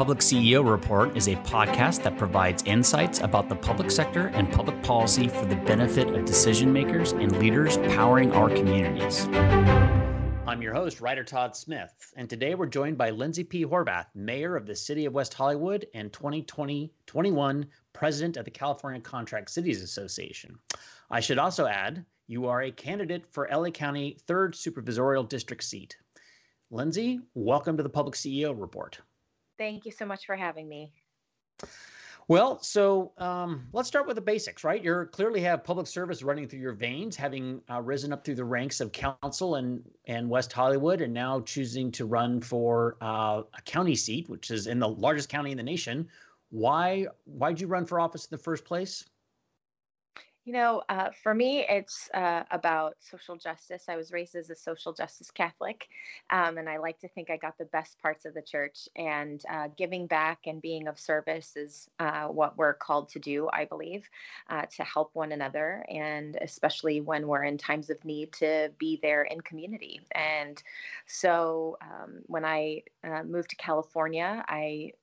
Public CEO Report is a podcast that provides insights about the public sector and public policy for the benefit of decision makers and leaders powering our communities. I'm your host, Ryder Todd Smith, and today we're joined by Lindsey P. Horvath, Mayor of the City of West Hollywood and 2020-21 President of the California Contract Cities Association. I should also add, you are a candidate for LA County 3rd Supervisorial District seat. Lindsey, welcome to the Public CEO Report. Thank you so much for having me. Well, so um, let's start with the basics, right? You clearly have public service running through your veins, having uh, risen up through the ranks of council and and West Hollywood, and now choosing to run for uh, a county seat, which is in the largest county in the nation. Why why did you run for office in the first place? You know, uh, for me, it's uh, about social justice. I was raised as a social justice Catholic, um, and I like to think I got the best parts of the church. And uh, giving back and being of service is uh, what we're called to do, I believe, uh, to help one another, and especially when we're in times of need, to be there in community. And so um, when I uh, moved to California, I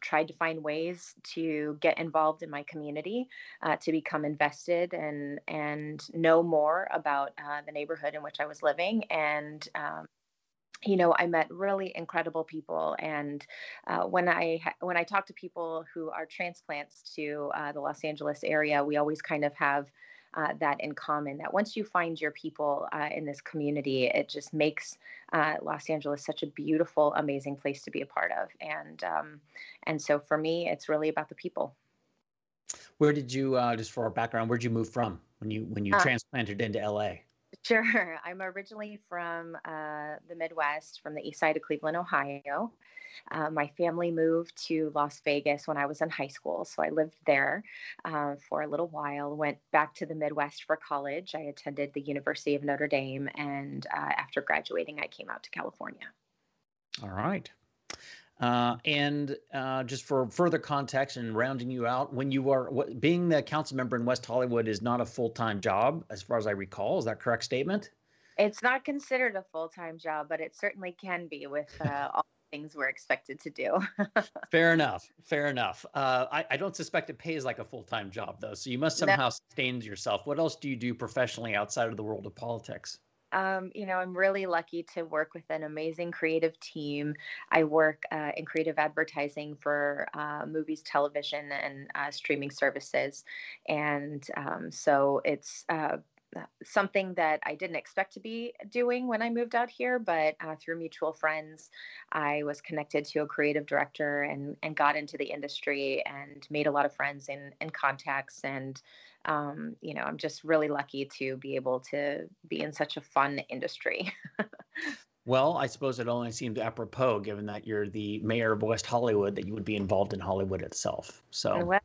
tried to find ways to get involved in my community, uh, to become invested and and know more about uh, the neighborhood in which I was living. And um, you know, I met really incredible people, and uh, when I when I talk to people who are transplants to uh, the Los Angeles area, we always kind of have uh, that in common. That once you find your people uh, in this community, it just makes uh, Los Angeles such a beautiful, amazing place to be a part of. And um, and so for me, it's really about the people. Where did you, uh, just for our background, where did you move from when you when you uh, transplanted into LA? Sure. I'm originally from uh, the Midwest, from the east side of Cleveland, Ohio. Uh, my family moved to Las Vegas when I was in high school, so I lived there uh, for a little while. Went back to the Midwest for college. I attended the University of Notre Dame, and uh, after graduating, I came out to California. All right. Uh, and uh, just for further context and rounding you out, when you are what, being the council member in West Hollywood is not a full time job, as far as I recall. Is that correct statement? It's not considered a full time job, but it certainly can be with uh, all the things we're expected to do. fair enough. Fair enough. Uh, I, I, don't suspect it pays like a full time job, though. So you must somehow no. sustain yourself. What else do you do professionally outside of the world of politics? Um, you know, I'm really lucky to work with an amazing creative team. I work uh, in creative advertising for uh, movies, television, and uh, streaming services. And um, so it's uh, something that I didn't expect to be doing when I moved out here, but uh, through mutual friends, I was connected to a creative director and and got into the industry and made a lot of friends and, and contacts. And um, you know, I'm just really lucky to be able to be in such a fun industry. Well, I suppose it only seemed apropos, given that you're the mayor of West Hollywood, that you would be involved in Hollywood itself. So, well,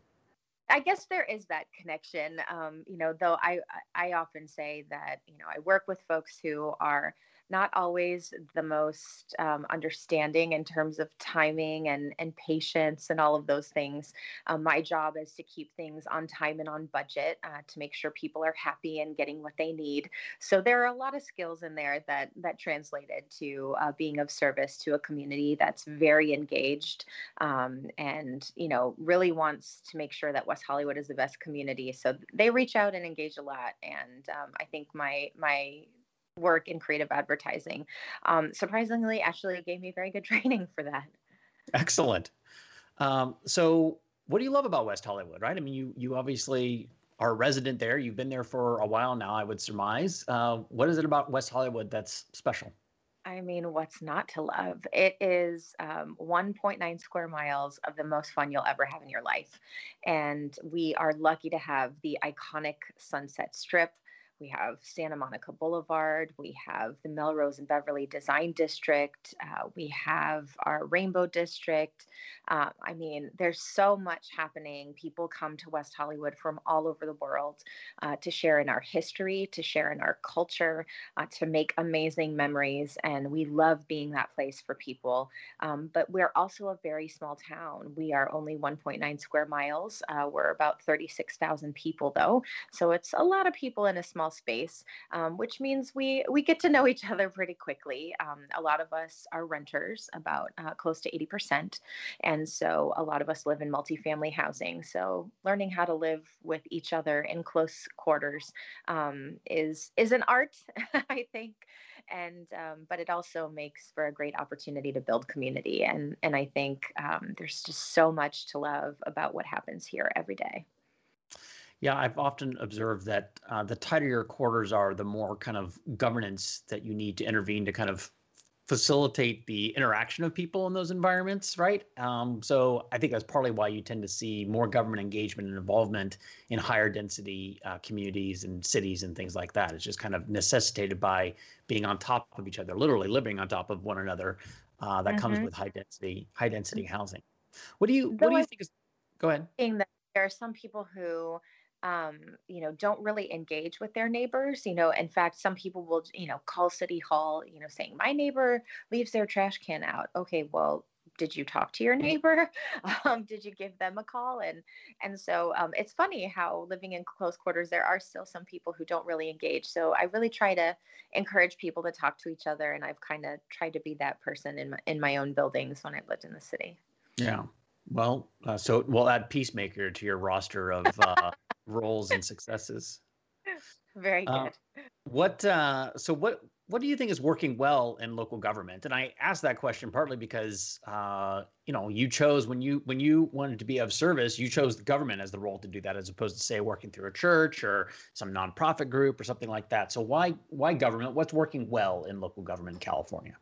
I guess there is that connection. Um, you know, though I I often say that you know I work with folks who are not always the most um, understanding in terms of timing and, and patience and all of those things. Um, my job is to keep things on time and on budget uh, to make sure people are happy and getting what they need. So there are a lot of skills in there that that translated to uh, being of service to a community that's very engaged um, and you know really wants to make sure that West Hollywood is the best community. So they reach out and engage a lot, and um, I think my my work in creative advertising. Um, surprisingly, actually gave me very good training for that. Excellent. Um, so, what do you love about West Hollywood? Right? I mean, you you obviously are a resident there. You've been there for a while now, I would surmise. Uh, what is it about West Hollywood that's special? I mean, what's not to love? It is um, 1.9 square miles of the most fun you'll ever have in your life. And we are lucky to have the iconic Sunset Strip, we have Santa Monica Boulevard, we have the Melrose and Beverly Design District, uh, we have our Rainbow District. Uh, I mean, there's so much happening. People come to West Hollywood from all over the world uh, to share in our history, to share in our culture, uh, to make amazing memories. And we love being that place for people. Um, but we're also a very small town. We are only 1.9 square miles. Uh, we're about 36,000 people, though. So it's a lot of people in a small small space, um, which means we we get to know each other pretty quickly. Um, a lot of us are renters, about uh, close to 80%, and so a lot of us live in multifamily housing. So learning how to live with each other in close quarters um, is is an art, I think and um, but it also makes for a great opportunity to build community and and i think um, there's just so much to love about what happens here every day yeah i've often observed that uh, the tighter your quarters are the more kind of governance that you need to intervene to kind of facilitate the interaction of people in those environments, right? Um, so I think that's partly why you tend to see more government engagement and involvement in higher density uh, communities and cities and things like that. It's just kind of necessitated by being on top of each other, literally living on top of one another. Uh, that mm-hmm. comes with high density high density housing. What do you what do you think is? Go ahead. That there are some people who um, you know, don't really engage with their neighbors. You know, in fact, some people will, you know, call city hall, you know, saying my neighbor leaves their trash can out. Okay, well, did you talk to your neighbor? Um, did you give them a call? And and so um, it's funny how living in close quarters, there are still some people who don't really engage. So I really try to encourage people to talk to each other, and I've kind of tried to be that person in my, in my own buildings when I've lived in the city. Yeah. Well, uh, so we'll add peacemaker to your roster of uh, roles and successes. Very uh, good. Uh, what uh, so what what do you think is working well in local government? And I ask that question partly because uh, you know you chose when you when you wanted to be of service, you chose the government as the role to do that, as opposed to say working through a church or some nonprofit group or something like that. So why why government? What's working well in local government in California?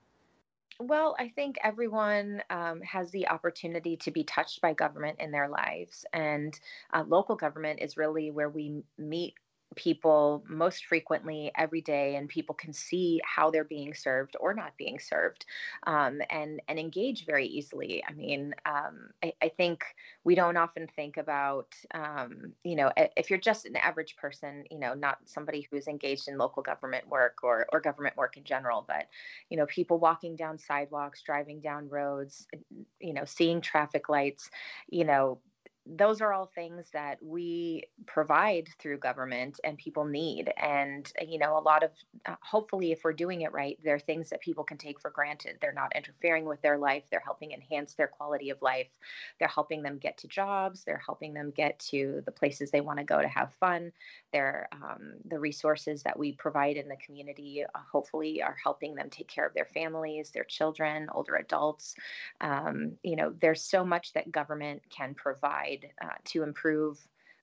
Well, I think everyone um, has the opportunity to be touched by government in their lives. And uh, local government is really where we meet people most frequently every day and people can see how they're being served or not being served um, and and engage very easily. I mean um, I, I, think we don't often think about um, you know if you're just an average person you know not somebody who's engaged in local government work or or government work in general but you know people walking down sidewalks driving down roads you know seeing traffic lights you know those are all things that we provide through government and people need. And you know a lot of uh, hopefully if we're doing it right there are things that people can take for granted. They're not interfering with their life. They're helping enhance their quality of life. They're helping them get to jobs. They're helping them get to the places they want to go to have fun. They're um, the resources that we provide in the community uh, hopefully are helping them take care of their families their children older adults. Um, you know there's so much that government can provide uh, to improve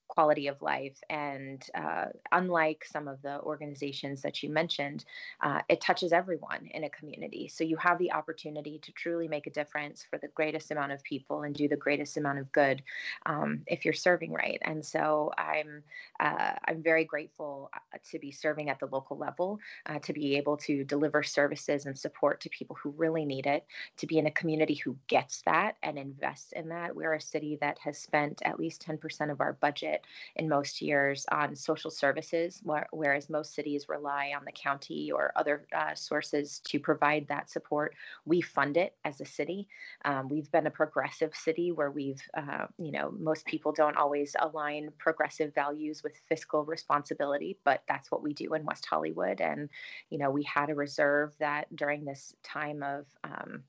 quality of life. And uh, unlike some of the organizations that you mentioned, uh, it touches everyone in a community. So you have the opportunity to truly make a difference for the greatest amount of people and do the greatest amount of good um, if you're serving right. And so I'm uh, I'm very grateful uh, to be serving at the local level, uh, to be able to deliver services and support to people who really need it, to be in a community who gets that and invests in that. We're a city that has spent at least 10% of our budget in most years on social services, whereas most cities rely on the county or other uh, sources to provide that support. We fund it as a city. Um, we've been a progressive city where we've, uh, you know, most people don't always align progressive values with fiscal responsibility, but that's what we do in West Hollywood. And, you know, we had a reserve that during this time of, um,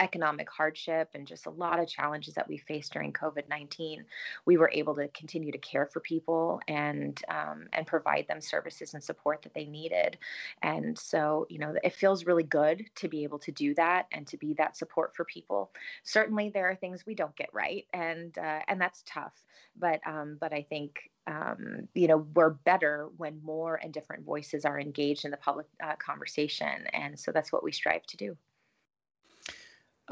economic hardship and just a lot of challenges that we faced during COVID nineteen, we were able to continue to care for people and um, and provide them services and support that they needed. And so, you know, it feels really good to be able to do that and to be that support for people. Certainly, there are things we don't get right, and uh, and that's tough. But um, but I think um, you know we're better when more and different voices are engaged in the public uh, conversation, and so that's what we strive to do.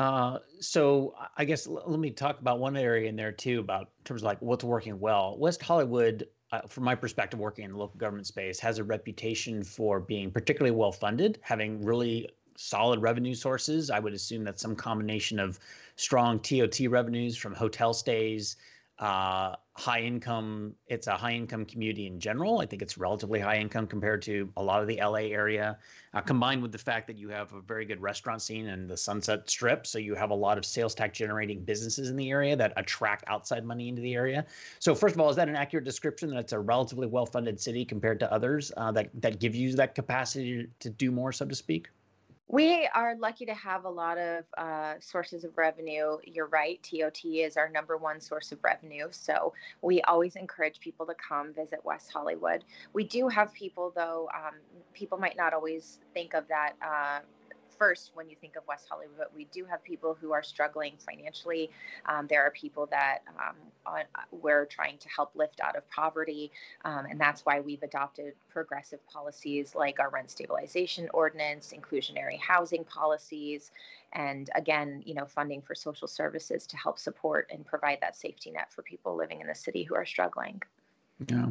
Uh, so I guess l- let me talk about one area in there too about in terms of like what's working well. West Hollywood, uh, from my perspective, working in the local government space, has a reputation for being particularly well funded, having really solid revenue sources. I would assume that some combination of strong TOT revenues from hotel stays, uh, high income. It's a high income community in general. I think it's relatively high income compared to a lot of the LA area, uh, combined with the fact that you have a very good restaurant scene and the Sunset Strip. So you have a lot of sales tax generating businesses in the area that attract outside money into the area. So first of all, is that an accurate description that it's a relatively well funded city compared to others uh, that that give you that capacity to do more, so to speak? We are lucky to have a lot of uh, sources of revenue. You're right, TOT is our number one source of revenue. So we always encourage people to come visit West Hollywood. We do have people, though, um, people might not always think of that. Uh, first when you think of West Hollywood. but We do have people who are struggling financially. Um, there are people that um, on, we're trying to help lift out of poverty, um, and that's why we've adopted progressive policies like our rent stabilization ordinance, inclusionary housing policies, and again, you know, funding for social services to help support and provide that safety net for people living in the city who are struggling. Yeah.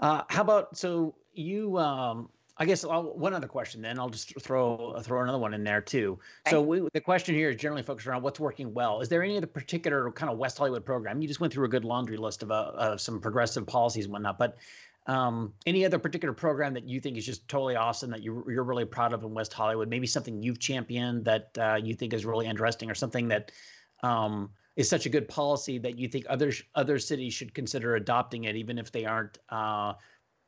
Uh, how about so you um, I guess I'll, one other question, then I'll just throw throw another one in there too. Okay. So we, the question here is generally focused around what's working well. Is there any other particular kind of West Hollywood program? You just went through a good laundry list of, uh, of some progressive policies and whatnot, but um, any other particular program that you think is just totally awesome that you, you're really proud of in West Hollywood? Maybe something you've championed that uh, you think is really interesting, or something that um, is such a good policy that you think other other cities should consider adopting it, even if they aren't. Uh,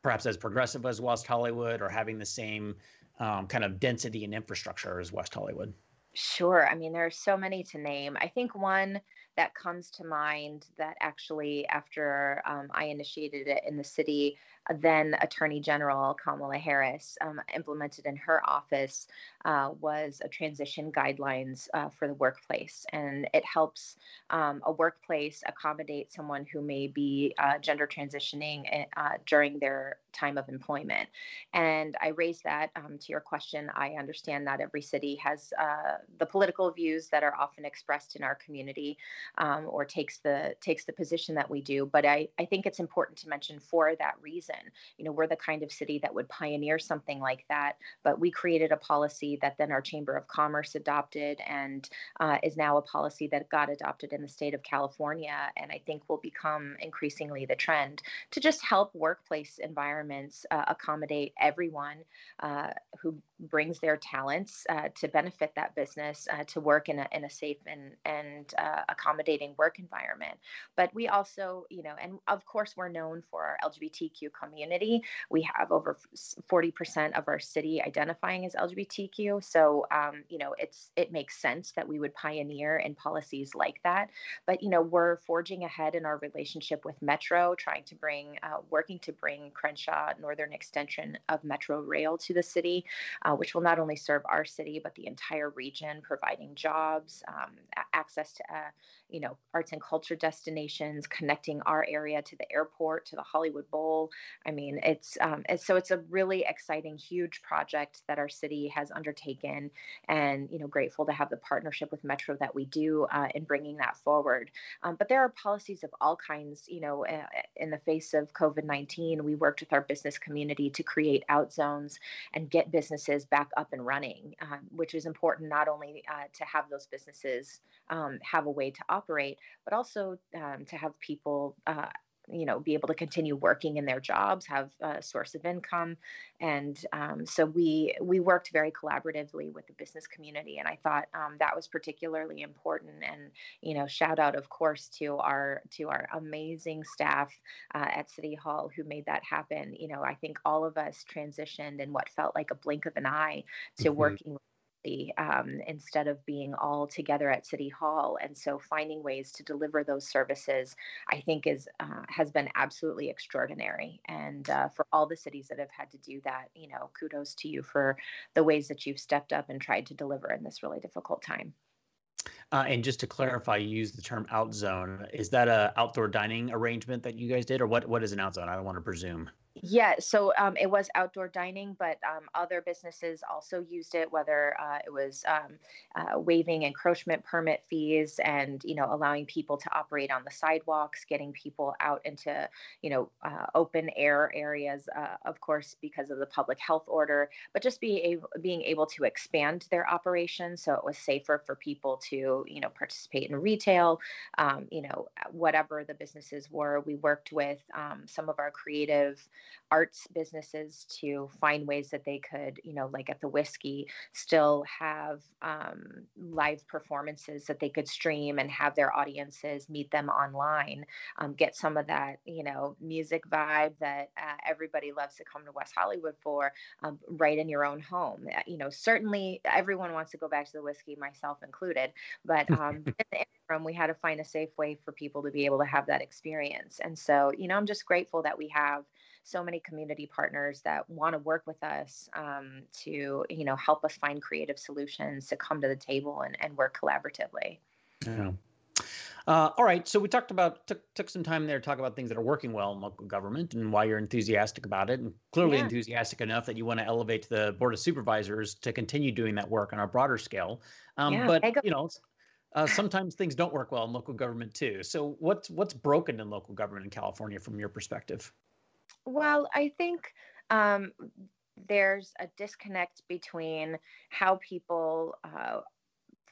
perhaps as progressive as West Hollywood or having the same um, kind of density and infrastructure as West Hollywood? Sure. I mean, there are so many to name. I think one that comes to mind that actually, after um, I initiated it in the city, then Attorney General Kamala Harris um, implemented in her office uh, was a transition guidelines uh, for the workplace. And it helps um, a workplace accommodate someone who may be uh, gender transitioning eh, uh, during their time of employment. And I raise that um, to your question. I understand not every city has uh, the political views that are often expressed in our community um, or takes the takes the position that we do. But I, I think it's important to mention for that reason you know we're the kind of city that would pioneer something like that but we created a policy that then our chamber of commerce adopted and uh, is now a policy that got adopted in the state of california and i think will become increasingly the trend to just help workplace environments uh, accommodate everyone uh, who brings their talents uh, to benefit that business uh, to work in a, in a safe and, and uh, accommodating work environment. But we also you know and of course we're known for our lgbtq community. We have over 40% of our city identifying as lgbtq so um, you know it's it makes sense that we would pioneer in policies like that. But you know we're forging ahead in our relationship with metro trying to bring uh, working to bring crenshaw northern extension of metro rail to the city uh, which will not only serve our city but the entire region, providing jobs, um, access to uh, you know arts and culture destinations, connecting our area to the airport, to the Hollywood Bowl. I mean, it's, um, so it's a really exciting, huge project that our city has undertaken, and you know grateful to have the partnership with Metro that we do uh, in bringing that forward. Um, but there are policies of all kinds. You know, uh, in the face of COVID nineteen, we worked with our business community to create out zones and get businesses businesses back up and running, um, which is important not only uh, to have those businesses um, have a way to operate, but also um, to have people. Uh, you know be able to continue working in their jobs have a source of income. And um, so we we worked very collaboratively with the business community and i thought um, that was particularly important. And you know shout out of course to our to our amazing staff uh, at city hall who made that happen. You know i think all of us transitioned in what felt like a blink of an eye to mm-hmm. working um, instead of being all together at City Hall. And so finding ways to deliver those services, I think, is uh, has been absolutely extraordinary. And uh, for all the cities that have had to do that, you know, kudos to you for the ways that you've stepped up and tried to deliver in this really difficult time. Uh, and just to clarify, you use the term out zone. Is that a outdoor dining arrangement that you guys did, or what? What is an out zone? I don't want to presume. Yeah, so um, it was outdoor dining, but um, other businesses also used it, whether uh, it was um, uh, waiving encroachment permit fees and you know allowing people to operate on the sidewalks, getting people out into you know uh, open air areas, uh, of course because of the public health order, but just be able, being able to expand their operations so it was safer for people to you know participate in retail, um, you know whatever the businesses were. We worked with um, some of our creative arts businesses to find ways that they could, you know, like at the Whisky, still have um, live performances that they could stream and have their audiences meet them online, um, get some of that, you know, music vibe that uh, everybody loves to come to West Hollywood for, um, right in your own home. Uh, you know, certainly everyone wants to go back to the Whisky, myself included, but um, in the interim, we had to find a safe way for people to be able to have that experience. And so, you know, I'm just grateful that we have so many community partners that want to work with us um, to you know help us find creative solutions to come to the table and, and work collaboratively yeah uh, all right so we talked about took, took some time there to talk about things that are working well in local government and why you're enthusiastic about it and clearly yeah. enthusiastic enough that you want to elevate to the board of supervisors to continue doing that work on a broader scale um, yeah, but you know uh, sometimes things don't work well in local government too. So what's what's broken in local government in California from your perspective? Well, I think um, there's a disconnect between how people uh,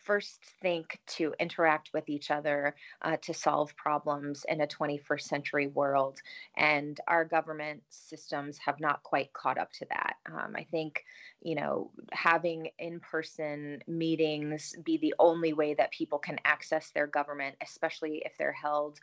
first think to interact with each other uh, to solve problems in a 21st century world. And our government systems have not quite caught up to that. Um, I think, you know, having in person meetings be the only way that people can access their government, especially if they're held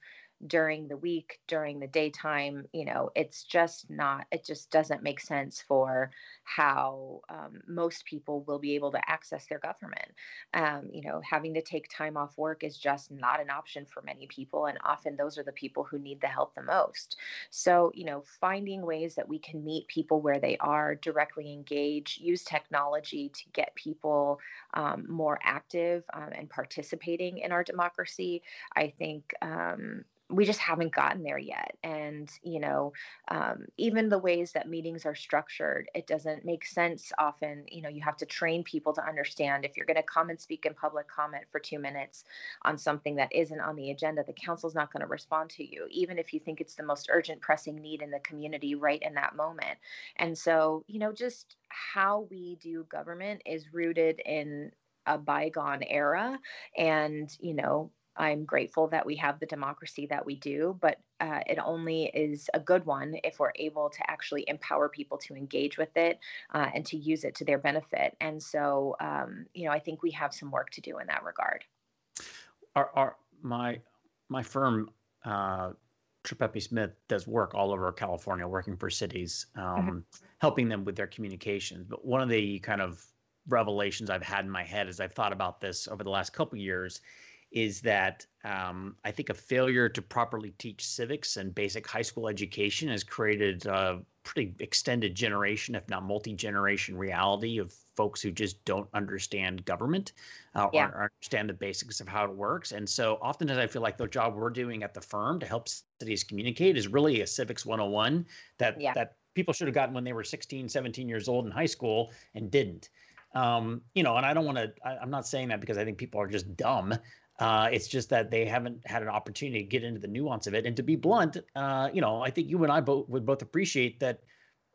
during the week, during the daytime. You know, it's just not, it just doesn't make sense for how um, most people will be able to access their government. Um, you know, having to take time off work is just not an option for many people. And often those are the people who need the help the most. So, you know, finding ways that we can meet people where they are, directly engage, use technology to get people um, more active um, and participating in our democracy, I think um, we just haven't gotten there yet. And, you know, um, even the ways that meetings are structured, it doesn't make sense often. You know, you have to train people to understand if you're going to come and speak in public comment for two minutes on something that isn't on the agenda, the council's not going to respond to you, even if you think it's the most urgent, pressing need in the community right in that moment. And so, you know, just how we do government is rooted in a bygone era and you know I'm grateful that we have the democracy that we do, but uh, it only is a good one if we're able to actually empower people to engage with it uh, and to use it to their benefit. And so, um, you know, I think we have some work to do in that regard. Our, our my my firm, uh, Tripepi Smith, does work all over California, working for cities, um, mm-hmm. helping them with their communications. But one of the kind of revelations I've had in my head as I've thought about this over the last couple years is that um, I think a failure to properly teach civics and basic high school education has created a pretty extended generation, if not multi generation, reality of folks who just don't understand government uh, yeah. or understand the basics of how it works. And so oftentimes I feel like the job we're doing at the firm to help cities communicate is really a civics 101 that, yeah. that people should have gotten when they were 16, 17 years old in high school and didn't. Um, you know, and I don't want to, I'm not saying that because I think people are just dumb. Uh, it's just that they haven't had an opportunity to get into the nuance of it. And to be blunt, uh, you know, I think you and I both would both appreciate that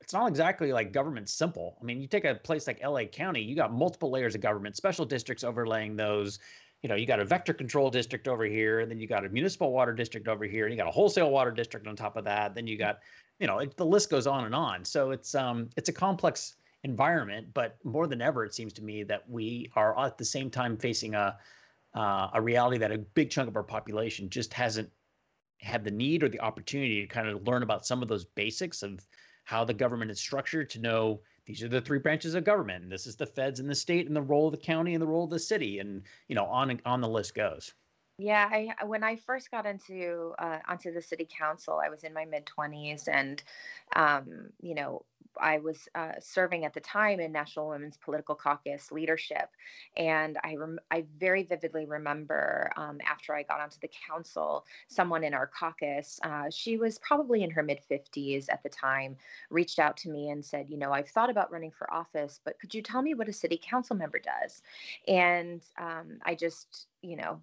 it's not exactly like government simple. I mean, you take a place like LA County, you got multiple layers of government, special districts overlaying those. You know, you got a vector control district over here, and then you got a municipal water district over here, and you got a wholesale water district on top of that. Then you got, you know, it, the list goes on and on. So it's um it's a complex environment, but more than ever, it seems to me that we are at the same time facing a uh, a reality that a big chunk of our population just hasn't had the need or the opportunity to kind of learn about some of those basics of how the government is structured to know these are the three branches of government. And this is the feds and the state and the role of the county and the role of the city. And you know on on the list goes Yeah, I when I first got into uh, onto the city council, I was in my mid twenties, and um, you know, I was uh, serving at the time in National Women's Political Caucus leadership, and I rem- I very vividly remember um, after I got onto the council, someone in our caucus, uh, she was probably in her mid fifties at the time, reached out to me and said, you know, I've thought about running for office, but could you tell me what a city council member does? And um, I just, you know,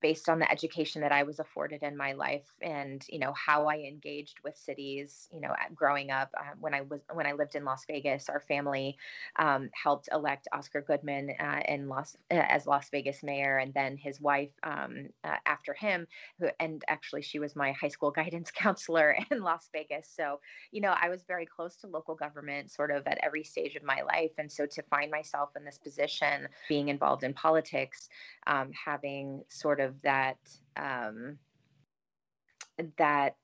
based on the education that I was afforded in my life and you know how I engaged with cities you know growing up uh, when I was when I lived in Las Vegas our family um, helped elect Oscar Goodman uh, in Las uh, as Las Vegas mayor and then his wife um, uh, after him who and actually she was my high school guidance counselor in Las Vegas. So you know I was very close to local government sort of at every stage of my life. And so to find myself in this position being involved in politics um, having sort of that um, that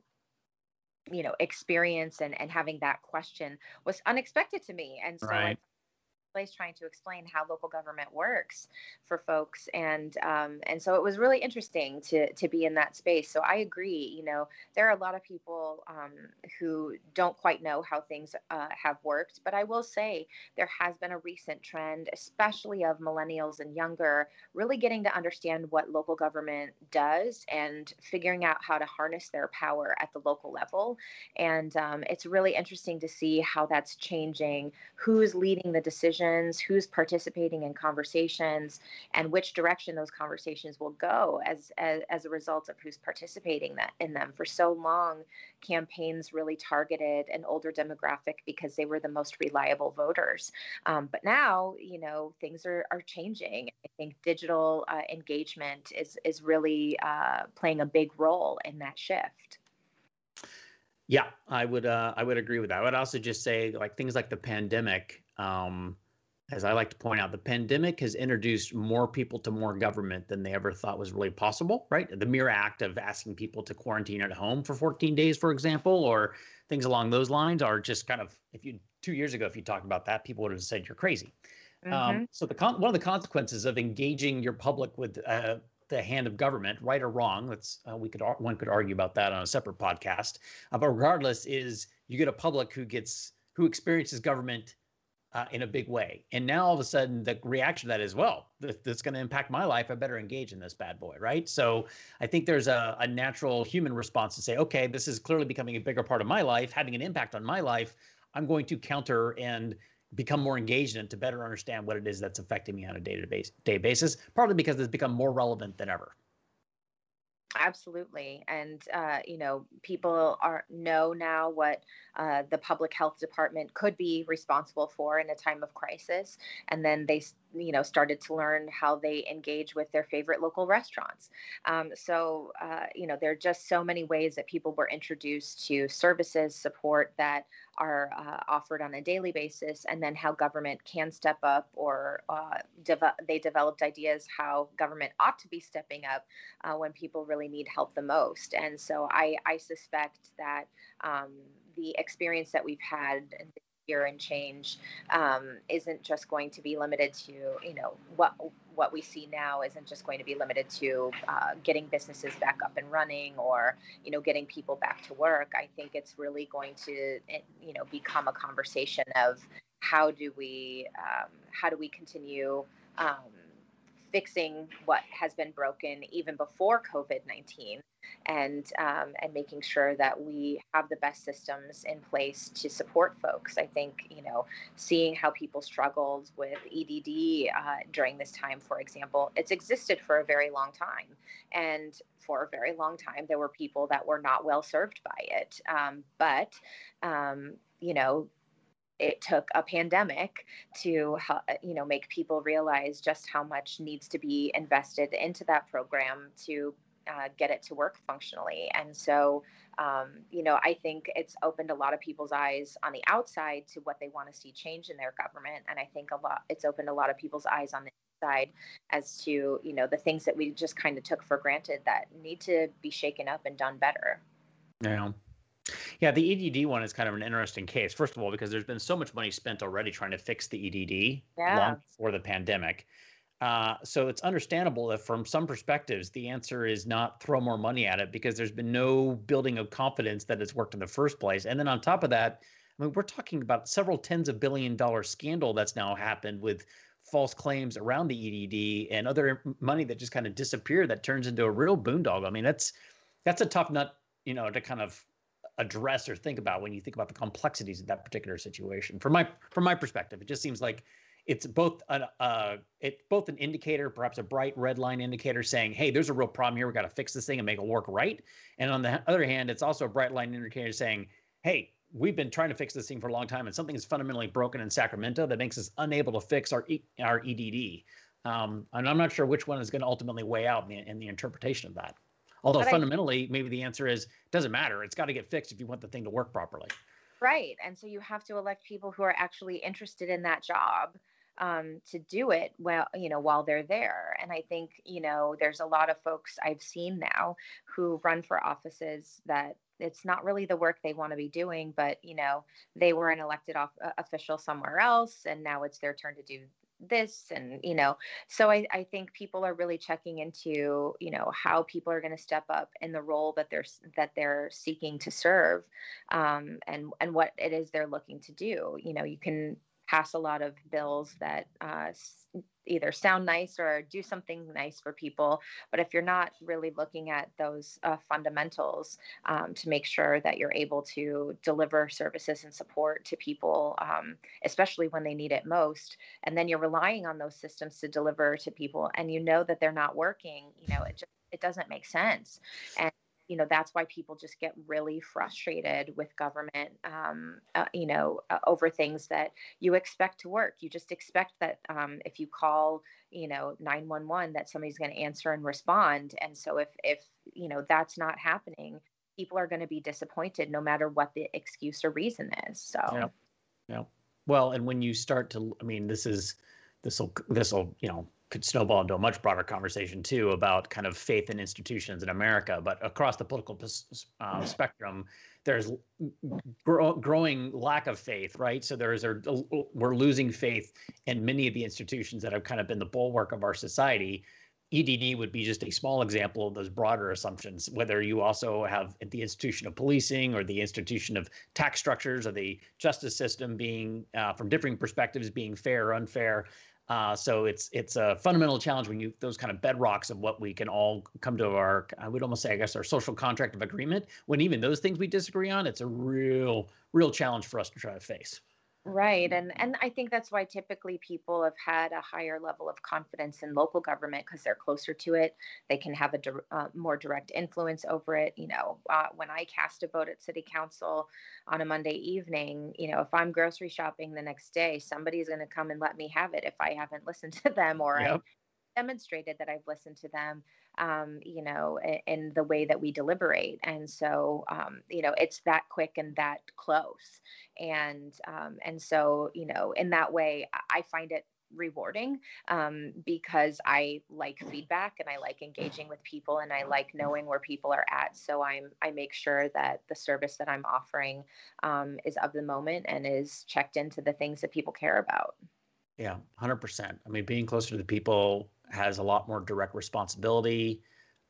you know experience and and having that question was unexpected to me. And so right place trying to explain how local government works for folks. And um, and so it was really interesting to to be in that space. So i agree you know there are a lot of people um, who don't quite know how things uh, have worked. But i will say there has been a recent trend especially of millennials and younger really getting to understand what local government does and figuring out how to harness their power at the local level. And um, it's really interesting to see how that's changing who's leading the decision decisions, who's participating in conversations, and which direction those conversations will go as as, as a result of who's participating that in them. For so long, campaigns really targeted an older demographic because they were the most reliable voters. Um, but now, you know, things are are changing. I think digital uh, engagement is is really uh, playing a big role in that shift. Yeah, I would uh, I would agree with that. I would also just say like things like the pandemic um, as I like to point out, the pandemic has introduced more people to more government than they ever thought was really possible, right? The mere act of asking people to quarantine at home for 14 days, for example, or things along those lines are just kind of, if you, two years ago, if you talked about that, people would have said you're crazy. Um, mm-hmm. Um, so the con- one of the consequences of engaging your public with uh, the hand of government, right or wrong, that's uh, we could one could argue about that on a separate podcast. Uh, but regardless, is you get a public who gets who experiences government uh, in a big way. And now all of a sudden, the reaction to that is, well, that's going to impact my life. I better engage in this bad boy, right? So I think there's a, a natural human response to say, okay, this is clearly becoming a bigger part of my life, having an impact on my life. I'm going to counter and become more engaged in it to better understand what it is that's affecting me on a day-to-day basis, partly because it's become more relevant than ever. Absolutely, and uh, you know, people are know now what uh, the public health department could be responsible for in a time of crisis, and then they you know started to learn how they engage with their favorite local restaurants. Um, so uh, you know there are just so many ways that people were introduced to services support that are uh, offered on a daily basis and then how government can step up or uh, they developed ideas how government ought to be stepping up uh, when people really need help the most. And so i, I suspect that um, the experience that we've had in year and change um, isn't just going to be limited to you know what what we see now isn't just going to be limited to uh, getting businesses back up and running or you know getting people back to work. I think it's really going to you know become a conversation of how do we um, how do we continue um, fixing what has been broken even before covid-19 and um, and making sure that we have the best systems in place to support folks. I think you know seeing how people struggled with EDD uh, during this time, for example, it's existed for a very long time, and for a very long time there were people that were not well served by it. Um, but um, you know it took a pandemic to you know make people realize just how much needs to be invested into that program to uh, get it to work functionally. And so, um, you know, I think it's opened a lot of people's eyes on the outside to what they want to see change in their government. And I think a lot, it's opened a lot of people's eyes on the inside as to, you know, the things that we just kind of took for granted that need to be shaken up and done better. Yeah. Yeah, the EDD one is kind of an interesting case. First of all, because there's been so much money spent already trying to fix the EDD yeah. long before the pandemic. Uh, so it's understandable that from some perspectives, the answer is not throw more money at it because there's been no building of confidence that it's worked in the first place. And then on top of that, I mean, we're talking about several tens of billion dollar scandal that's now happened with false claims around the EDD and other money that just kind of disappeared that turns into a real boondoggle. I mean, that's that's a tough nut, you know, to kind of address or think about when you think about the complexities of that particular situation. From my from my perspective, it just seems like it's both an uh, it's both an indicator, perhaps a bright red line indicator saying, "Hey, there's a real problem here. We got to fix this thing and make it work right." And on the other hand, it's also a bright line indicator saying, "Hey, we've been trying to fix this thing for a long time, and something is fundamentally broken in Sacramento that makes us unable to fix our e- our EDD." Um, and I'm not sure which one is going to ultimately weigh out in the, in the interpretation of that. Although but fundamentally, I, maybe the answer is doesn't matter. It's got to get fixed if you want the thing to work properly. Right, and so you have to elect people who are actually interested in that job um, to do it well, you know, while they're there. And I think, you know, there's a lot of folks I've seen now who run for offices that it's not really the work they want to be doing, but, you know, they were an elected off- uh, official somewhere else and now it's their turn to do this and you know so I, I think people are really checking into you know how people are going to step up in the role that they're that they're seeking to serve um, and and what it is they're looking to do. You know you can pass a lot of bills that uh, either sound nice or do something nice for people. But if you're not really looking at those uh, fundamentals um, to make sure that you're able to deliver services and support to people, um, especially when they need it most, and then you're relying on those systems to deliver to people, and you know that they're not working, you know, it just it doesn't make sense. And you know that's why people just get really frustrated with government um, uh, you know uh, over things that you expect to work. You just expect that um, if you call you know 911 that somebody's going to answer and respond. And so if if you know that's not happening people are going to be disappointed no matter what the excuse or reason is so. Yeah yeah well and when you start to i mean this is this will this will you know could snowball into a much broader conversation too about kind of faith in institutions in America. But across the political uh, spectrum, there's gro- growing lack of faith, right? So there's a, we're losing faith in many of the institutions that have kind of been the bulwark of our society. EDD would be just a small example of those broader assumptions. Whether you also have the institution of policing or the institution of tax structures or the justice system being, uh, from differing perspectives, being fair or unfair. Uh, so it's it's a fundamental challenge when you those kind of bedrocks of what we can all come to our I would almost say I guess our social contract of agreement. When even those things we disagree on, it's a real real challenge for us to try to face. Right. And and I think that's why typically people have had a higher level of confidence in local government because they're closer to it. They can have a di- uh, more direct influence over it. You know, uh, when I cast a vote at city council on a Monday evening, you know, if I'm grocery shopping the next day, somebody's going to come and let me have it if I haven't listened to them or yep. I demonstrated that I've listened to them, um, you know, in, in, the way that we deliberate. And so, um, you know, it's that quick and that close. And um, and so, you know, in that way, I find it rewarding um, because I like feedback and I like engaging with people and I like knowing where people are at. So I'm I make sure that the service that I'm offering um, is of the moment and is checked into the things that people care about. Yeah, hundred percent. I mean, being closer to the people has a lot more direct responsibility.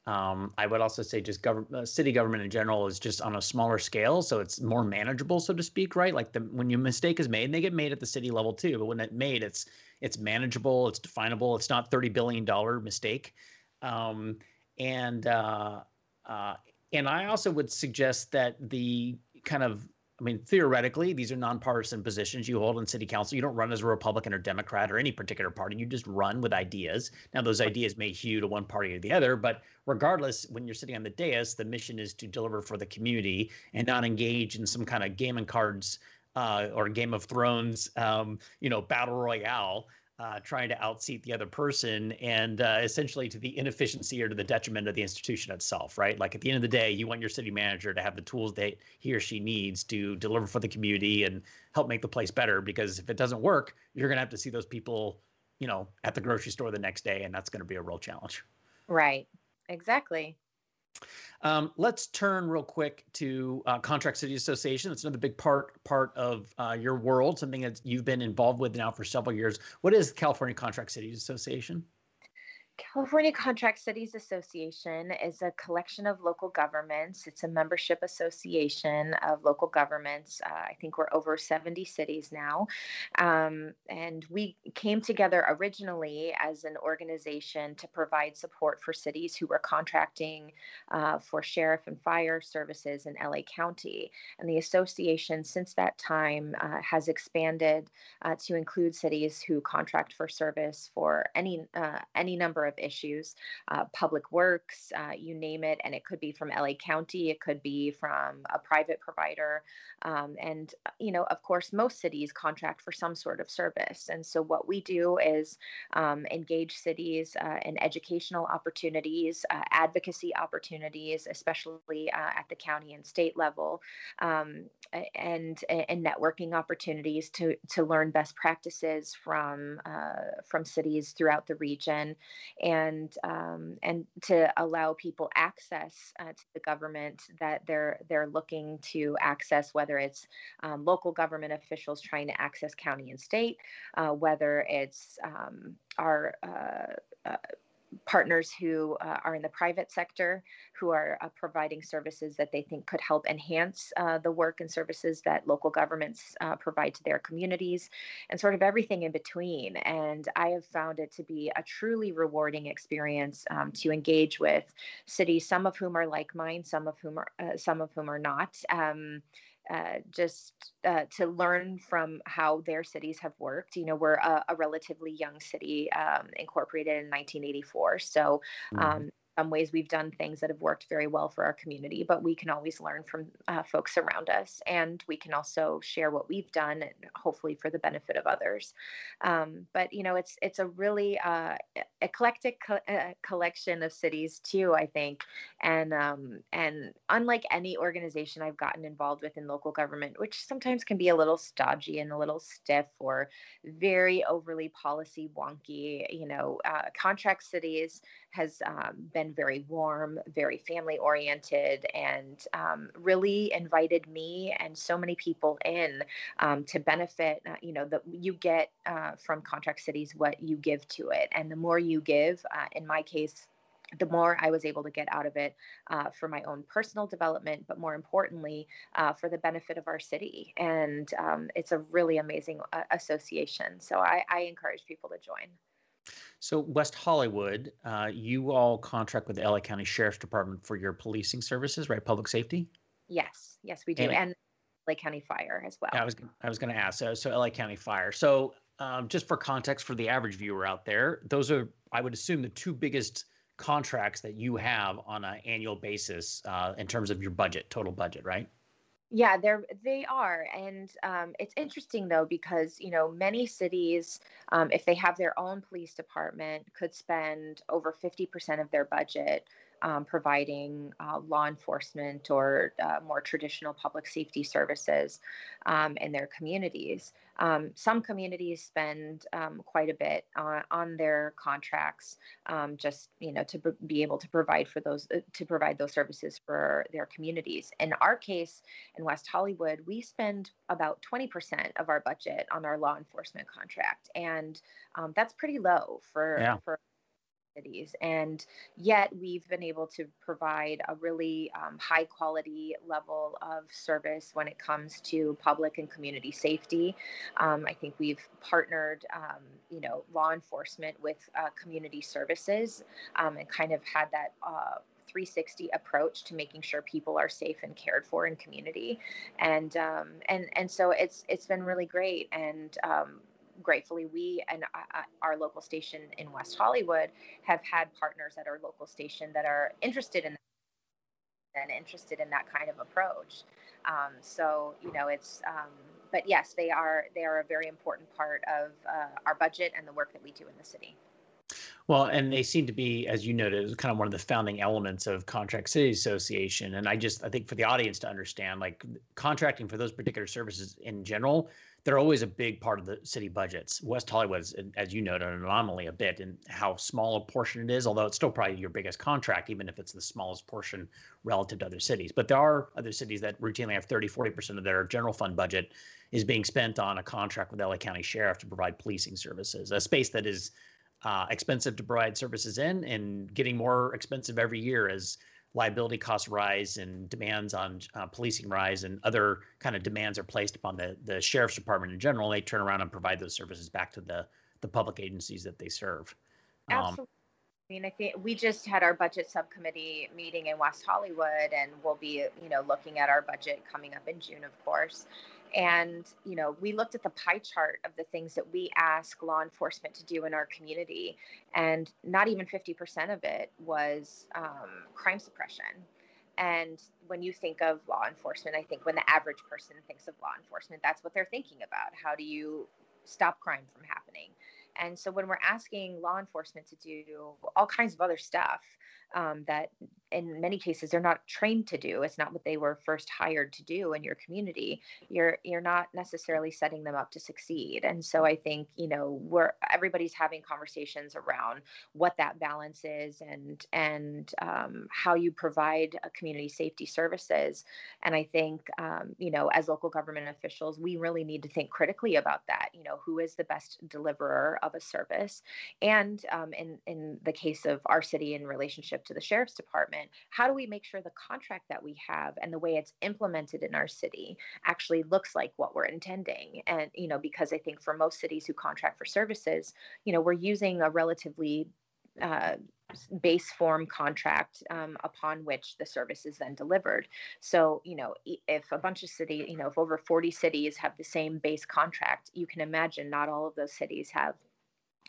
Um, I would also say just government, uh, city government in general is just on a smaller scale, so it's more manageable, so to speak, right? Like the when your mistake is made, and they get made at the city level too, but when it's made, it's it's manageable, it's definable, it's not thirty billion dollar mistake, um, and uh, uh, and I also would suggest that the kind of I mean, theoretically, these are nonpartisan positions you hold in city council. You don't run as a Republican or Democrat or any particular party. You just run with ideas. Now, those ideas may hew to one party or the other, but regardless, when you're sitting on the dais, the mission is to deliver for the community and not engage in some kind of game and cards uh, or Game of Thrones, um, you know, battle royale uh, trying to outseat the other person and uh, essentially to the inefficiency or to the detriment of the institution itself, right? Like at the end of the day, you want your city manager to have the tools that he or she needs to deliver for the community and help make the place better. Because if it doesn't work, you're going to have to see those people, you know, at the grocery store the next day, and that's going to be a real challenge. Right. Exactly. Um, let's turn real quick to uh, Contract City Association. That's another big part part of uh, your world, something that you've been involved with now for several years. What is California Contract Cities Association? California Contract Cities Association is a collection of local governments. It's a membership association of local governments. Uh, I think we're over 70 cities now. Um, and we came together originally as an organization to provide support for cities who were contracting uh, for sheriff and fire services in LA County. And the association, since that time, uh, has expanded uh, to include cities who contract for service for any, uh, any number of issues, uh, public works, uh, you name it. And it could be from LA County, it could be from a private provider. Um, and, you know, of course, most cities contract for some sort of service. And so what we do is um, engage cities uh, in educational opportunities, uh, advocacy opportunities, especially uh, at the county and state level, um, and, and networking opportunities to, to learn best practices from, uh, from cities throughout the region and um, and to allow people access uh, to the government that they're they're looking to access, whether it's um, local government officials trying to access county and state, uh, whether it's um, our uh, uh partners who uh, are in the private sector who are uh, providing services that they think could help enhance uh, the work and services that local governments uh, provide to their communities and sort of everything in between. And i have found it to be a truly rewarding experience um, to engage with cities some of whom are like mine some of whom are uh, some of whom are not. Um, uh, just uh, to learn from how their cities have worked. You know, we're a, a relatively young city, um, incorporated in 1984. So, mm-hmm. um, some ways we've done things that have worked very well for our community, but we can always learn from uh, folks around us, and we can also share what we've done, and hopefully for the benefit of others. Um, but you know, it's it's a really uh, eclectic co- uh, collection of cities too, I think, and um, and unlike any organization I've gotten involved with in local government, which sometimes can be a little stodgy and a little stiff or very overly policy wonky, you know, uh, contract cities has um, been very warm, very family oriented, and um, really invited me and so many people in um, to benefit. Uh, you know, that you get uh, from Contract Cities what you give to it, and the more you give, uh, in my case, the more I was able to get out of it uh, for my own personal development, but more importantly, uh, for the benefit of our city. And um, it's a really amazing uh, association. So I, I, encourage people to join. So West Hollywood, uh, you all contract with the LA County Sheriff's Department for your policing services, right? Public safety. Yes, yes, we do, and, and LA County Fire as well. I was I was going to ask. So, so LA County Fire. So um, just for context for the average viewer out there, those are I would assume the two biggest contracts that you have on an annual basis uh, in terms of your budget, total budget, right? Yeah, they're they are, and um, it's interesting though because you know many cities, um, if they have their own police department, could spend over fifty percent of their budget um, providing uh, law enforcement or uh, more traditional public safety services um, in their communities. Um, some communities spend um, quite a bit on, on their contracts, um, just you know to be able to provide for those uh, to provide those services for their communities. In our case, in West Hollywood, we spend about 20% of our budget on our law enforcement contract, and um, that's pretty low for yeah. for cities. And yet we've been able to provide a really um, high quality level of service when it comes to public and community safety. Um, I think we've partnered, um, you know, law enforcement with uh, community services um, and kind of had that. Uh, 360 approach to making sure people are safe and cared for in community and um, and and so it's it's been really great and um, gratefully, we and uh, uh, our local station in West Hollywood have had partners at our local station that are interested in and interested in that kind of approach. Um, so you know, it's um, but yes, they are they are a very important part of uh, our budget and the work that we do in the city. Well, and they seem to be, as you noted, kind of one of the founding elements of Contract City Association. And I just, I think for the audience to understand, like contracting for those particular services in general they're always a big part of the city budgets. West Hollywood is, as you noted, an anomaly a bit in how small a portion it is, although it's still probably your biggest contract, even if it's the smallest portion relative to other cities. But there are other cities that routinely have 30, 40% of their general fund budget is being spent on a contract with LA County Sheriff to provide policing services, a space that is uh, expensive to provide services in and getting more expensive every year as liability costs rise and demands on uh, policing rise and other kind of demands are placed upon the, the sheriff's department in general. They turn around and provide those services back to the, the public agencies that they serve. Um, Absolutely. Um, I mean, I think we just had our budget subcommittee meeting in West Hollywood, and we'll be, you know, looking at our budget coming up in June, of course. And, you know, we looked at the pie chart of the things that we ask law enforcement to do in our community, and not even 50% of it was um, crime suppression. And when you think of law enforcement, I think when the average person thinks of law enforcement, that's what they're thinking about. How do you stop crime from happening? And so when we're asking law enforcement to do all kinds of other stuff, um, that in many cases they're not trained to do. It's not what they were first hired to do in your community. You're you're not necessarily setting them up to succeed. And so i think you know we're everybody's having conversations around what that balance is and and um, how you provide community safety services. And i think um, you know as local government officials we really need to think critically about that. You know who is the best deliverer of a service? And um, in in the case of our city in relationship to the sheriff's department how do we make sure the contract that we have and the way it's implemented in our city actually looks like what we're intending and you know because i think for most cities who contract for services you know we're using a relatively uh, base form contract um, upon which the service is then delivered. So, you know, if a bunch of cities, you know, if over 40 cities have the same base contract, you can imagine not all of those cities have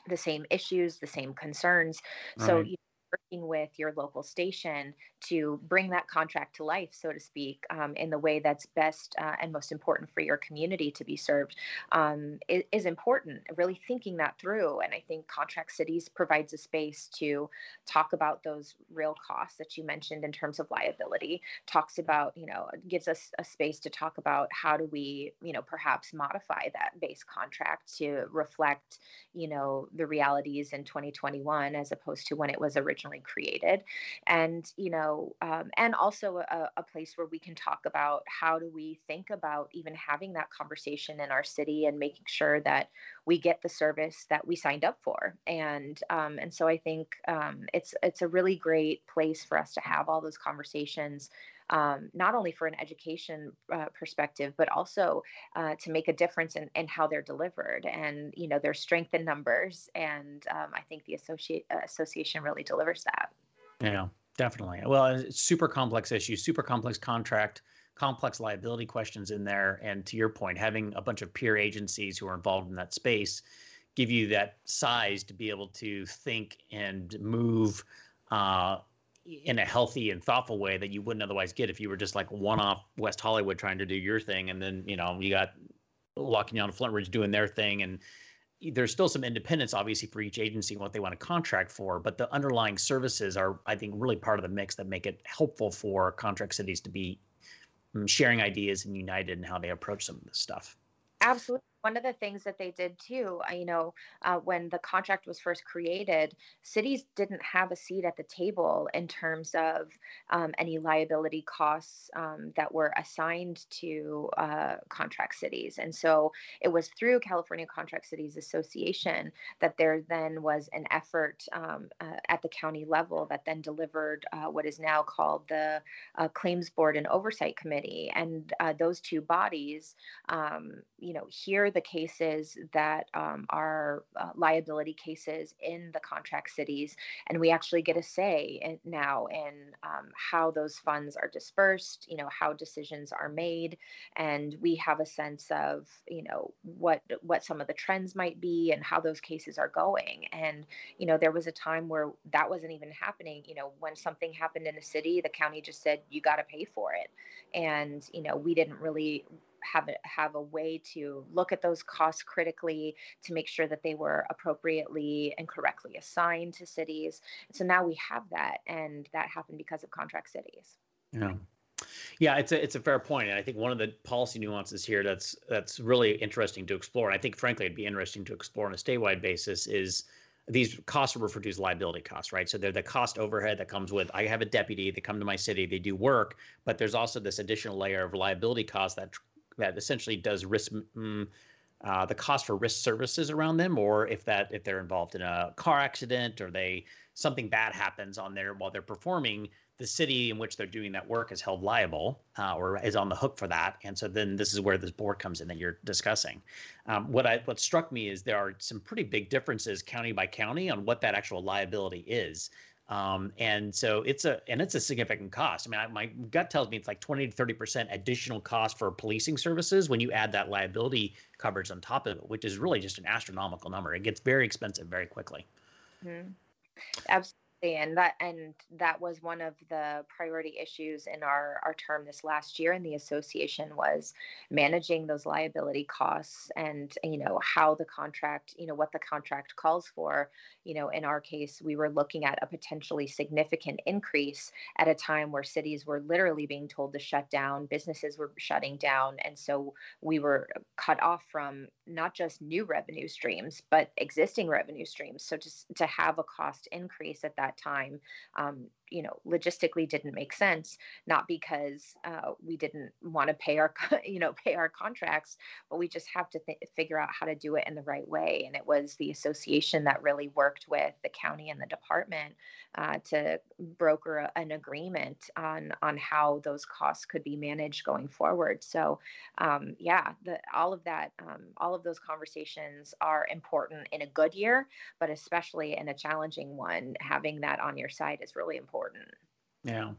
the same issues, the same concerns. Right. So, you working with your local station to bring that contract to life, so to speak, um, in the way that's best uh, and most important for your community to be served um, is, is, important. Really thinking that through. And I think Contract Cities provides a space to talk about those real costs that you mentioned in terms of liability, talks about, you know, gives us a space to talk about how do we, you know, perhaps modify that base contract to reflect, you know, the realities in 2021 as opposed to when it was originally created. And, you know, um, and also a, a, place where we can talk about how do we think about even having that conversation in our city and making sure that we get the service that we signed up for. And um, and so I think um, it's it's a really great place for us to have all those conversations. Um, not only for an education uh, perspective, but also uh, to make a difference in, in, how they're delivered. And you know, there's strength in numbers, and um, I think the associate, uh, association really delivers that. Yeah, Definitely. Well, it's super complex issue, super complex contract, complex liability questions in there. And to your point, having a bunch of peer agencies who are involved in that space give you that size to be able to think and move uh, in a healthy and thoughtful way that you wouldn't otherwise get if you were just like one off West Hollywood trying to do your thing. And then, you know, you got La Cañada Flintridge doing their thing and there's still some independence obviously for each agency and what they want to contract for but the underlying services are i think really part of the mix that make it helpful for contract cities to be mm, sharing ideas and united in how they approach some of this stuff. Absolutely one of the things that they did too, uh, you know, uh, when the contract was first created, cities didn't have a seat at the table in terms of um, any liability costs um, that were assigned to uh, contract cities. And so it was through California Contract Cities Association that there then was an effort um, uh, at the county level that then delivered uh, what is now called the uh, Claims Board and Oversight Committee. And those two bodies, um, you know, the cases that um, are uh, liability cases in the contract cities, and we actually get a say in, now in um, how those funds are dispersed, you know, how decisions are made, and we have a sense of, you know, what what some of the trends might be and how those cases are going. And you know, there was a time where that wasn't even happening. You know, when something happened in a city, the county just said you got to pay for it, and you know, we didn't really have a, have a way to look at those costs critically to make sure that they were appropriately and correctly assigned to cities. So now we have that, and that happened because of contract cities. Yeah. Yeah, it's a it's a fair point, and I think one of the policy nuances here that's that's really interesting to explore, and I think frankly it'd be interesting to explore on a statewide basis is these costs are referred liability costs, right? So they're the cost overhead that comes with I have a deputy, they come to my city, they do work, but there's also this additional layer of liability costs that that essentially does risk mm, uh, the cost for risk services around them, or if that if they're involved in a car accident or they something bad happens on there while they're performing, the city in which they're doing that work is held liable uh, or is on the hook for that. And so then this is where this board comes in that you're discussing. Um, what I what struck me is there are some pretty big differences county by county on what that actual liability is. Um, and so it's a and it's a significant cost. I mean, I, my gut tells me it's like 20 to 30 percent additional cost for policing services when you add that liability coverage on top of it, which is really just an astronomical number. It gets very expensive very quickly. Mm-hmm. Absolutely and that and that was one of the priority issues in our our term this last year in the association was managing those liability costs and you know how the contract you know what the contract calls for. You know in our case we were looking at a potentially significant increase at a time where cities were literally being told to shut down businesses were shutting down and so we were cut off from not just new revenue streams but existing revenue streams. So just to have a cost increase at that that time um, you know logistically didn't make sense not because uh, we didn't want to pay our you know pay our contracts but we just have to th- figure out how to do it in the right way. And it was the association that really worked with the county and the department uh, to broker a, an agreement on on how those costs could be managed going forward. So um, yeah the, all of that um, all of those conversations are important in a good year but especially in a challenging one having that on your side is really important important. Yeah.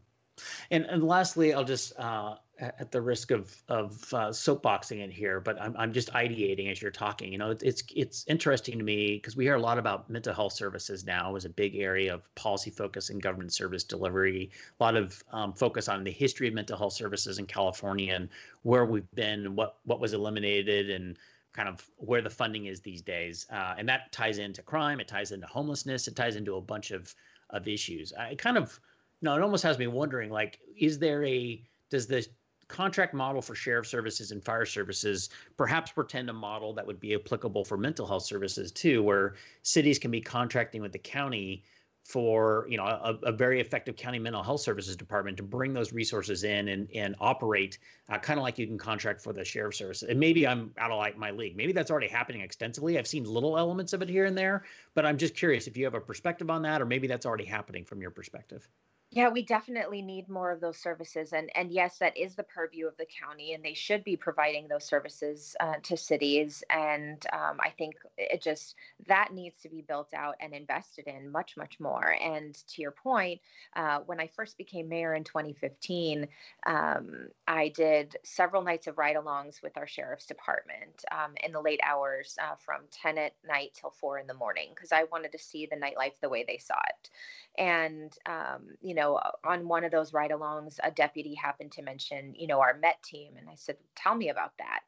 And and lastly, I'll just uh, at the risk of of uh, soapboxing it here, but I'm I'm just ideating as you're talking. You know, it's it's interesting to me because we hear a lot about mental health services now as a big area of policy focus and government service delivery. A lot of um, focus on the history of mental health services in California and where we've been, what what was eliminated, and kind of where the funding is these days. Uh, and that ties into crime, it ties into homelessness, it ties into a bunch of of issues. I kind of, you know, it almost has me wondering, like, is there a does the contract model for sheriff services and fire services perhaps pretend a model that would be applicable for mental health services too, where cities can be contracting with the county for you know a, a, very effective county mental health services department to bring those resources in and, and operate uh, kind of like you can contract for the sheriff service. And maybe i'm out of like my league. Maybe that's already happening extensively. I've seen little elements of it here and there but i'm just curious if you have a perspective on that or maybe that's already happening from your perspective yeah, we definitely need more of those services, and and yes, that is the purview of the county, and they should be providing those services uh, to cities. And um, I think it just that needs to be built out and invested in much much more. And to your point, uh, when I first became mayor in 2015, um, I did several nights of ride-alongs with our sheriff's department um, in the late hours, uh, from 10 at night till four in the morning, because I wanted to see the nightlife the way they saw it. And um, you know know, uh, on one of those ride alongs, a deputy happened to mention, you know, our MET team. And I said, tell me about that.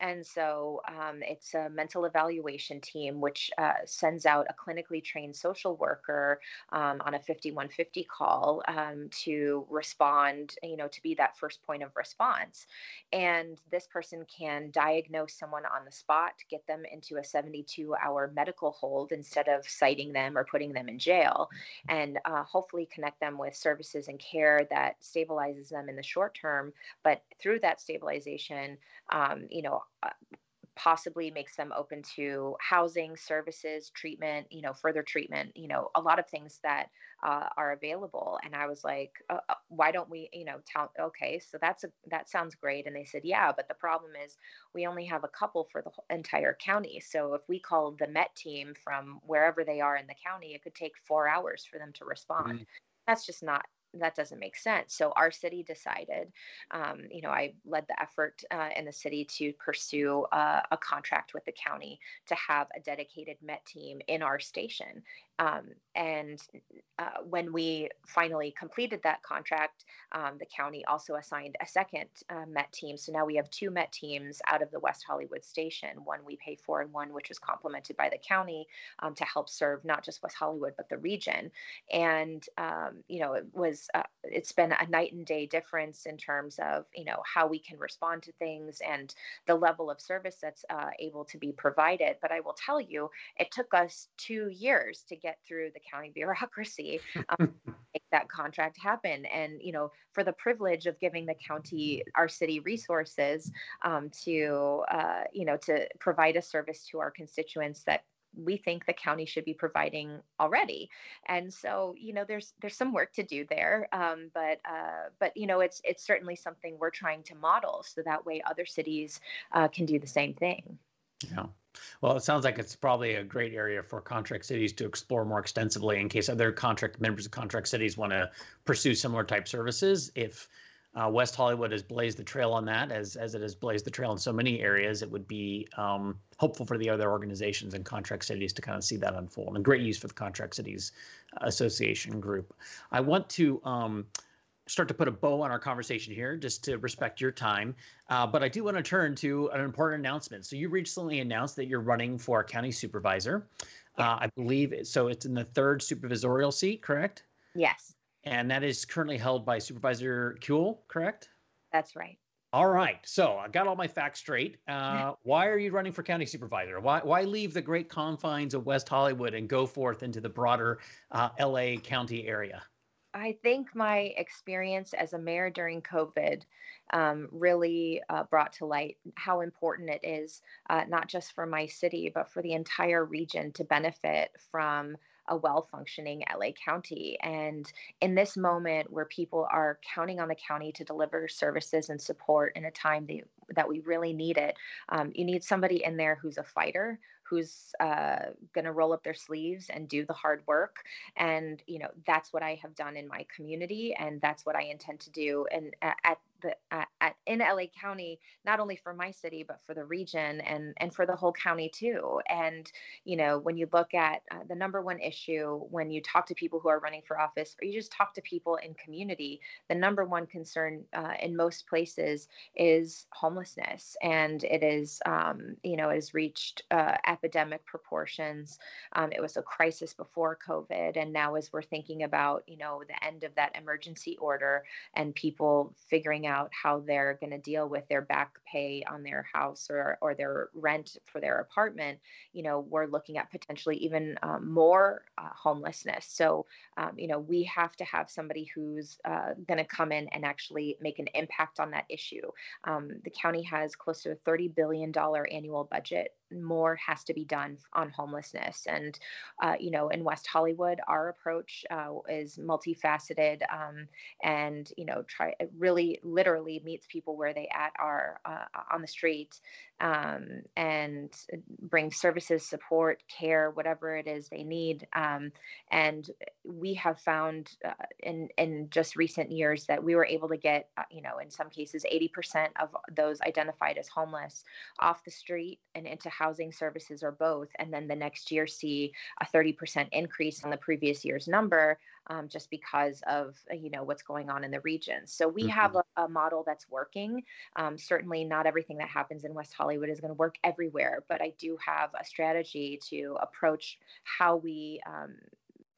And so um, it's a mental evaluation team, which uh, sends out a clinically trained social worker um, on a 5150 call um, to respond, you know, to be that first point of response. And this person can diagnose someone on the spot, get them into a 72 hour medical hold instead of citing them or putting them in jail, and uh, hopefully connect them with services and care that stabilizes them in the short term. But through that stabilization, um, you know, possibly makes them open to housing services treatment you know further treatment you know a lot of things that uh, are available. And i was like uh, uh, why don't we you know tell okay so that's a that sounds great. And they said yeah but the problem is we only have a couple for the entire county. So if we call the met team from wherever they are in the county it could take four hours for them to respond. Mm-hmm. that's just not that doesn't make sense. So our city decided, um, you know, I led the effort uh, in the city to pursue uh, a contract with the county to have a dedicated Met team in our station. Um, and uh, when we finally completed that contract, um, the county also assigned a second uh, Met team. So now we have two Met teams out of the West Hollywood station. One we pay for, and one which was complemented by the county um, to help serve not just West Hollywood but the region. And um, you know, it was uh, it's been a night and day difference in terms of you know how we can respond to things and the level of service that's uh, able to be provided. But I will tell you, it took us two years to get through the county bureaucracy um, that contract happen. And you know for the privilege of giving the county our city resources um, to uh, you know to provide a service to our constituents that we think the county should be providing already. And so you know there's there's some work to do there um, but uh, but you know it's it's certainly something we're trying to model so that way other cities uh, can do the same thing. Yeah well, it sounds like it's probably a great area for contract cities to explore more extensively in case other contract members of contract cities want to pursue similar type services. If uh, West Hollywood has blazed the trail on that, as as it has blazed the trail in so many areas. It would be um, hopeful for the other organizations and contract cities to kind of see that unfold, and great use for the Contract Cities Association group. I want to. Um, start to put a bow on our conversation here just to respect your time. Uh, but I do want to turn to an important announcement. So you recently announced that you're running for county supervisor. Uh, I believe so. It's in the third supervisorial seat, correct? Yes and that is currently held by Supervisor Kuehl, correct? That's right. All right. So I got all my facts straight. Uh, why are you running for county supervisor? Why why leave the great confines of West Hollywood and go forth into the broader uh, LA County area? I think my experience as a mayor during COVID um, really uh, brought to light how important it is, uh, not just for my city, but for the entire region to benefit from a well functioning LA County. And in this moment where people are counting on the county to deliver services and support in a time that, we really need it, um, you need somebody in there who's a fighter, who's uh, going to roll up their sleeves and do the hard work. And, you know, that's what I have done in my community. And that's what I intend to do. And at the at, at, in LA County, not only for my city but for the region and and for the whole county too. And you know, when you look at uh, the number one issue when you talk to people who are running for office, or you just talk to people in community, the number one concern uh, in most places is homelessness, and it is um, you know it has reached uh, epidemic proportions. Um, it was a crisis before COVID, and now as we're thinking about you know the end of that emergency order and people figuring out how they're going to deal with their back pay on their house or, or their rent for their apartment, you know, we're looking at potentially even um, more uh, homelessness. So, um, you know, we have to have somebody who's uh, going to come in and actually make an impact on that issue. Um, the county has close to a $30 billion annual budget more has to be done on homelessness. And, uh, you know, in West Hollywood, our approach uh, is multifaceted um, and, you know, try really literally meets people where they at are uh, on the street um, and bring services, support, care, whatever it is they need. Um, and we have found uh, in in just recent years that we were able to get, uh, you know, in some cases, 80% of those identified as homeless off the street and into housing services or both. And then the next year see a 30% increase on the previous year's number um, just because of uh, you know what's going on in the region. So we mm-hmm. have a, a, model that's working. Um, certainly, not everything that happens in West Hollywood is going to work everywhere, but I do have a strategy to approach how we um,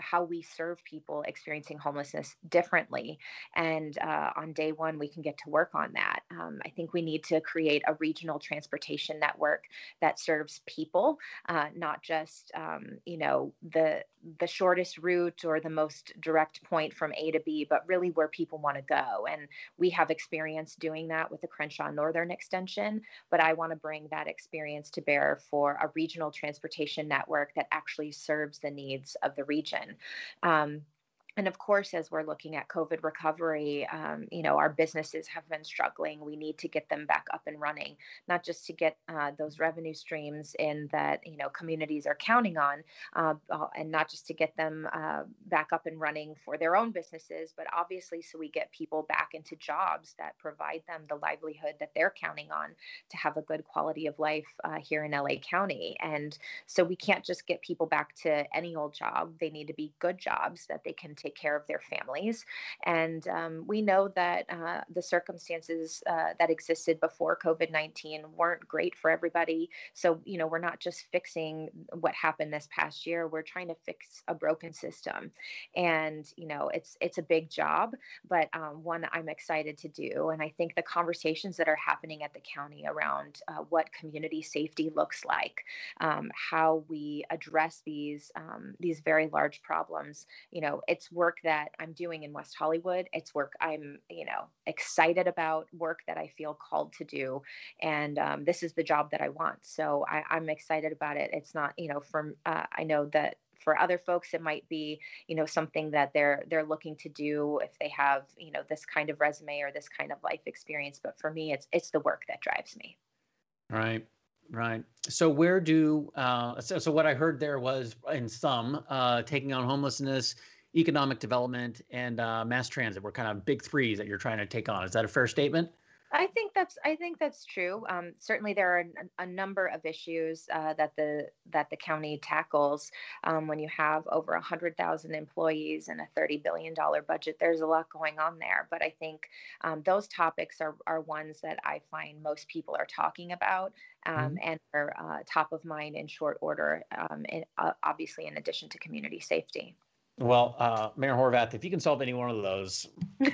how we serve people experiencing homelessness differently. And uh, on day one, we can get to work on that. Um, I think we need to create a regional transportation network that serves people, uh, not just um, you know the the shortest route or the most direct point from A to B, but really where people want to go. And we have experience doing that with the Crenshaw Northern Extension, but I want to bring that experience to bear for a regional transportation network that actually serves the needs of the region. Um, and of course, as we're looking at COVID recovery, um, you know, our businesses have been struggling. We need to get them back up and running, not just to get uh, those revenue streams in that, you know, communities are counting on, uh, uh, and not just to get them uh, back up and running for their own businesses, but obviously so we get people back into jobs that provide them the livelihood that they're counting on to have a good quality of life uh, here in LA County. And so we can't just get people back to any old job. They need to be good jobs that they can take care of their families. And um, we know that uh, the circumstances uh, that existed before COVID 19 weren't great for everybody. So, you know, we're not just fixing what happened this past year, we're trying to fix a broken system. And, you know, it's, it's a big job, but um, one I'm excited to do. And I think the conversations that are happening at the county around uh, what community safety looks like, um, how we address these um, these very large problems, you know, it's work that I'm doing in West Hollywood. It's work I'm, you know, excited about, work that I feel called to do. And um, this is the job that I want. So I, am excited about it. It's not, you know, from, uh, I know that for other folks it might be you know something that they're they're looking to do if they have you know this kind of resume or this kind of life experience but for me it's it's the work that drives me right Right. So where do uh, so, so what I heard there was in some uh, taking on homelessness, economic development, and uh, mass transit were kind of big threes that you're trying to take on. Is that a fair statement? I think that's I think that's true. Um, certainly, there are a, a number of issues uh, that the that the county tackles. Um, when you have over hundred thousand employees and a thirty billion dollar budget, there's a lot going on there. But I think um, those topics are are ones that I find most people are talking about um, mm-hmm. and are uh, top of mind in short order. Um, and uh, obviously, in addition to community safety. Well, uh, Mayor Horvath, if you can solve any one of those,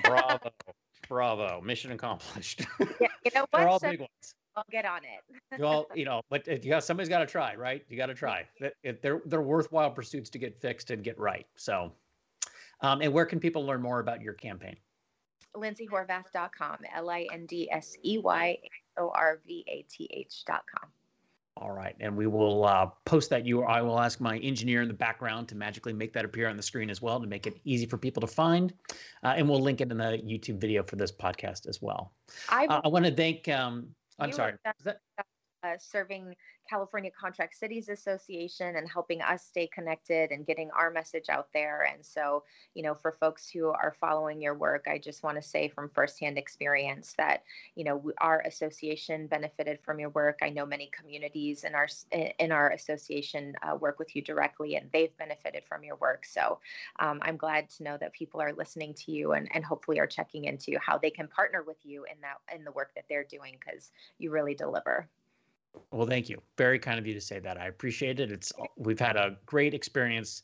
bravo. Bravo, mission accomplished. Yeah, you know what? They're all so big ones. I'll get on it. well, you know, but you got somebody's got to try, right? You got to try. They're they're worthwhile pursuits to get fixed and get right. So, um, and where can people learn more about your campaign? LindseyHorvath.com. L I N D S E Y O R V A T H.com. All right, and we will uh, post that URL. I will ask my engineer in the background to magically make that appear on the screen as well to make it easy for people to find, uh, and we'll link it in the YouTube video for this podcast as well. I, uh, I want to thank. Um, I'm sorry. That, uh, serving California Contract Cities Association and helping us stay connected and getting our message out there. And so, you know, for folks who are following your work, I just want to say from firsthand experience that, you know, our association benefited from your work. I know many communities in our in our association uh, work with you directly, and they've benefited from your work. So, um, I'm glad to know that people are listening to you and, and hopefully are checking into how they can partner with you in that in the work that they're doing because you really deliver. Well, thank you. Very kind of you to say that. I appreciate it. It's we've had a great experience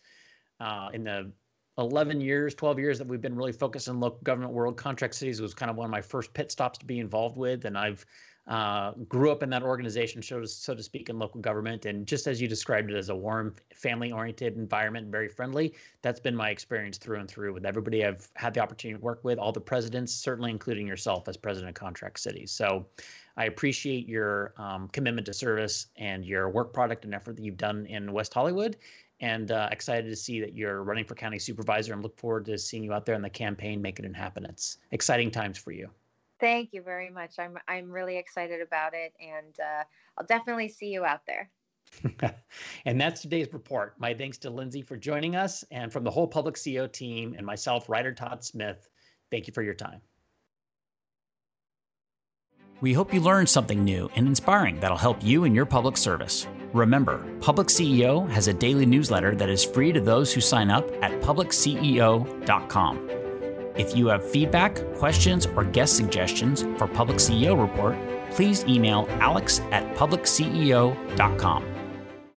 uh, in the 11 years, 12 years that we've been really focused on local government world. Contract cities was kind of one of my first pit stops to be involved with, and I've uh, grew up in that organization, so to, so to speak, in local government. And just as you described it as a warm, family-oriented environment, very friendly, that's been my experience through and through with everybody I've had the opportunity to work with, all the presidents, certainly including yourself as president of Contract City. So I appreciate your um, commitment to service and your work product and effort that you've done in West Hollywood. And uh, excited to see that you're running for county supervisor and look forward to seeing you out there in the campaign making it happen. It's exciting times for you. Thank you very much. I'm I'm really excited about it, and uh, I'll definitely see you out there. and that's today's report. My thanks to Lindsey for joining us, and from the whole Public CEO team and myself, Ryder Todd Smith. Thank you for your time. We hope you learned something new and inspiring that'll help you in your public service. Remember, Public CEO has a daily newsletter that is free to those who sign up at publicceo.com. If you have feedback, questions, or guest suggestions for Public CEO Report, please email alex at publicceo.com.